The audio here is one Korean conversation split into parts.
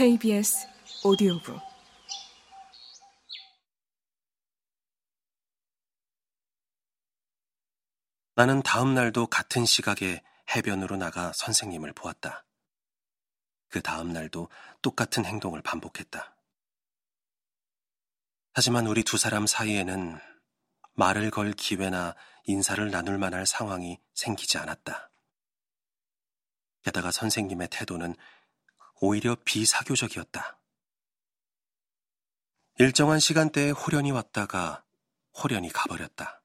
KBS 오디오북 나는 다음 날도 같은 시각에 해변으로 나가 선생님을 보았다. 그 다음 날도 똑같은 행동을 반복했다. 하지만 우리 두 사람 사이에는 말을 걸 기회나 인사를 나눌 만할 상황이 생기지 않았다. 게다가 선생님의 태도는 오히려 비사교적이었다. 일정한 시간대에 호련이 왔다가 호련이 가버렸다.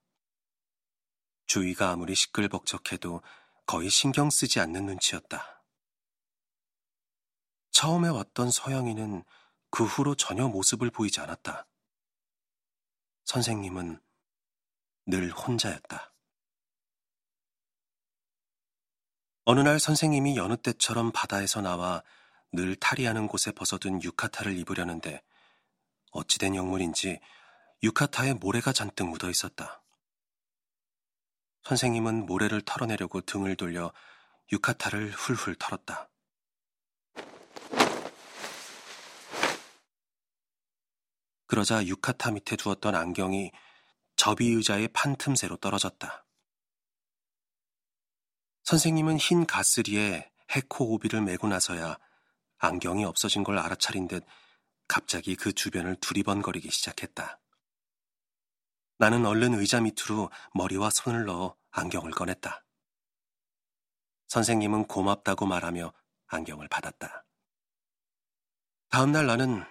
주위가 아무리 시끌벅적해도 거의 신경 쓰지 않는 눈치였다. 처음에 왔던 서영이는 그 후로 전혀 모습을 보이지 않았다. 선생님은 늘 혼자였다. 어느 날 선생님이 여느 때처럼 바다에서 나와 늘 탈의하는 곳에 벗어둔 유카타를 입으려는데 어찌된 영문인지 유카타에 모래가 잔뜩 묻어 있었다. 선생님은 모래를 털어내려고 등을 돌려 유카타를 훌훌 털었다. 그러자 유카타 밑에 두었던 안경이 접이 의자의 판 틈새로 떨어졌다. 선생님은 흰 가스리에 해코 오비를 메고 나서야 안경이 없어진 걸 알아차린 듯 갑자기 그 주변을 두리번거리기 시작했다. 나는 얼른 의자 밑으로 머리와 손을 넣어 안경을 꺼냈다. 선생님은 고맙다고 말하며 안경을 받았다. 다음날 나는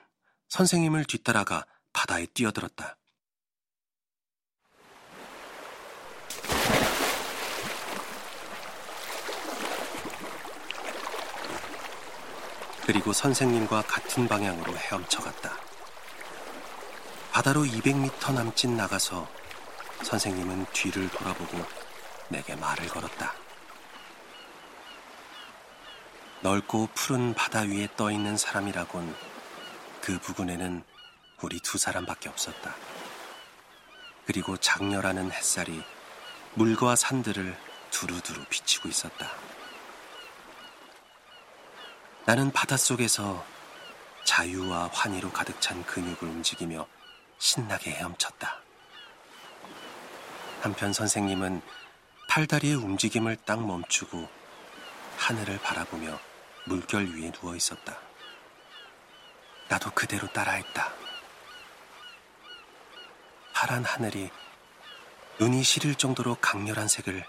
선생님을 뒤따라가 바다에 뛰어들었다. 그리고 선생님과 같은 방향으로 헤엄쳐 갔다. 바다로 200m 남짓 나가서 선생님은 뒤를 돌아보고 내게 말을 걸었다. 넓고 푸른 바다 위에 떠 있는 사람이라곤 그 부근에는 우리 두 사람밖에 없었다. 그리고 장렬하는 햇살이 물과 산들을 두루두루 비치고 있었다. 나는 바닷속에서 자유와 환희로 가득 찬 근육을 움직이며 신나게 헤엄쳤다. 한편 선생님은 팔다리의 움직임을 딱 멈추고 하늘을 바라보며 물결 위에 누워 있었다. 나도 그대로 따라했다. 파란 하늘이 눈이 시릴 정도로 강렬한 색을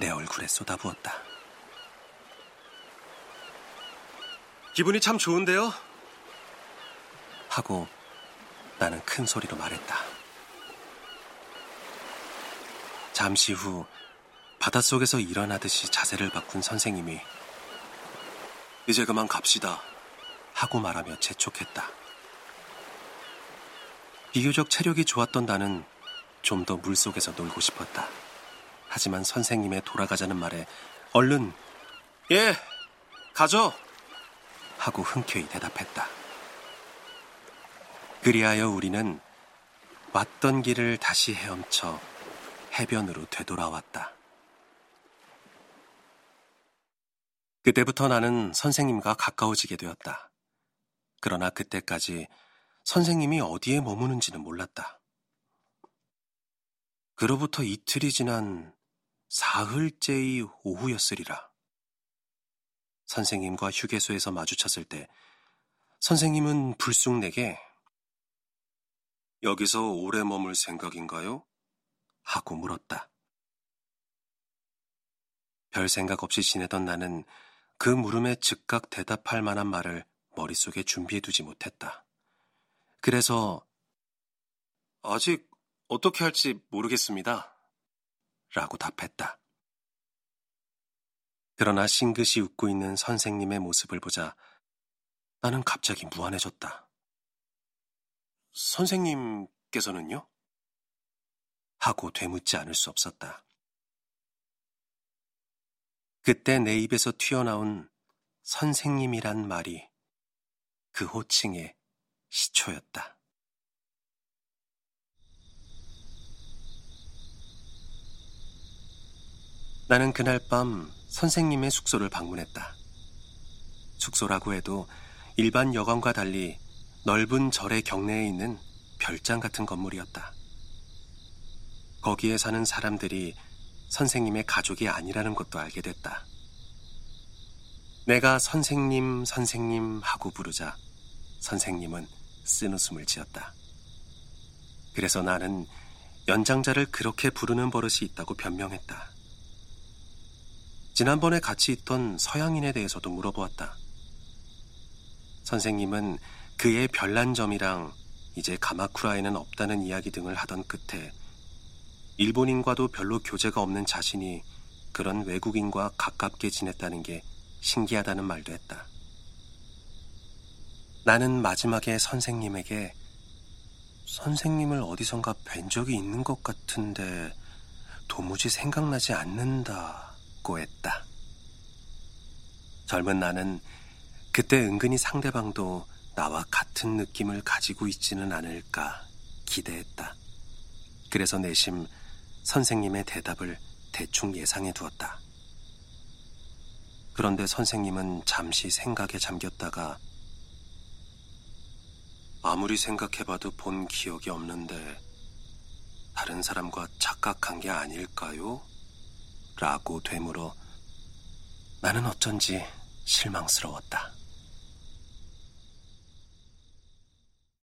내 얼굴에 쏟아부었다. 기분이 참 좋은데요? 하고 나는 큰 소리로 말했다. 잠시 후 바닷속에서 일어나듯이 자세를 바꾼 선생님이 이제 그만 갑시다 하고 말하며 재촉했다. 비교적 체력이 좋았던 나는 좀 더 물속에서 놀고 싶었다. 하지만 선생님의 돌아가자는 말에 얼른 예, 가죠. 하고 흔쾌히 대답했다. 그리하여 우리는 왔던 길을 다시 헤엄쳐 해변으로 되돌아왔다. 그때부터 나는 선생님과 가까워지게 되었다. 그러나 그때까지 선생님이 어디에 머무는지는 몰랐다. 그로부터 이틀이 지난 사흘째의 오후였으리라. 선생님과 휴게소에서 마주쳤을 때 선생님은 불쑥 내게 여기서 오래 머물 생각인가요? 하고 물었다. 별 생각 없이 지내던 나는 그 물음에 즉각 대답할 만한 말을 머릿속에 준비해두지 못했다. 그래서 아직 어떻게 할지 모르겠습니다. 라고 답했다. 그러나 싱긋이 웃고 있는 선생님의 모습을 보자 나는 갑자기 무안해졌다. 선생님께서는요? 하고 되묻지 않을 수 없었다. 그때 내 입에서 튀어나온 선생님이란 말이 그 호칭의 시초였다. 나는 그날 밤 선생님의 숙소를 방문했다. 숙소라고 해도 일반 여관과 달리 넓은 절의 경내에 있는 별장 같은 건물이었다. 거기에 사는 사람들이 선생님의 가족이 아니라는 것도 알게 됐다. 내가 선생님, 선생님 하고 부르자 선생님은 쓴 웃음을 지었다. 그래서 나는 연장자를 그렇게 부르는 버릇이 있다고 변명했다. 지난번에 같이 있던 서양인에 대해서도 물어보았다. 선생님은 그의 별난 점이랑 이제 가마쿠라에는 없다는 이야기 등을 하던 끝에 일본인과도 별로 교제가 없는 자신이 그런 외국인과 가깝게 지냈다는 게 신기하다는 말도 했다. 나는 마지막에 선생님에게 선생님을 어디선가 뵌 적이 있는 것 같은데 도무지 생각나지 않는다 고 했다. 젊은 나는 그때 은근히 상대방도 나와 같은 느낌을 가지고 있지는 않을까 기대했다. 그래서 내심 선생님의 대답을 대충 예상해 두었다. 그런데 선생님은 잠시 생각에 잠겼다가 아무리 생각해봐도 본 기억이 없는데 다른 사람과 착각한 게 아닐까요? 라고 되물어 나는 어쩐지 실망스러웠다.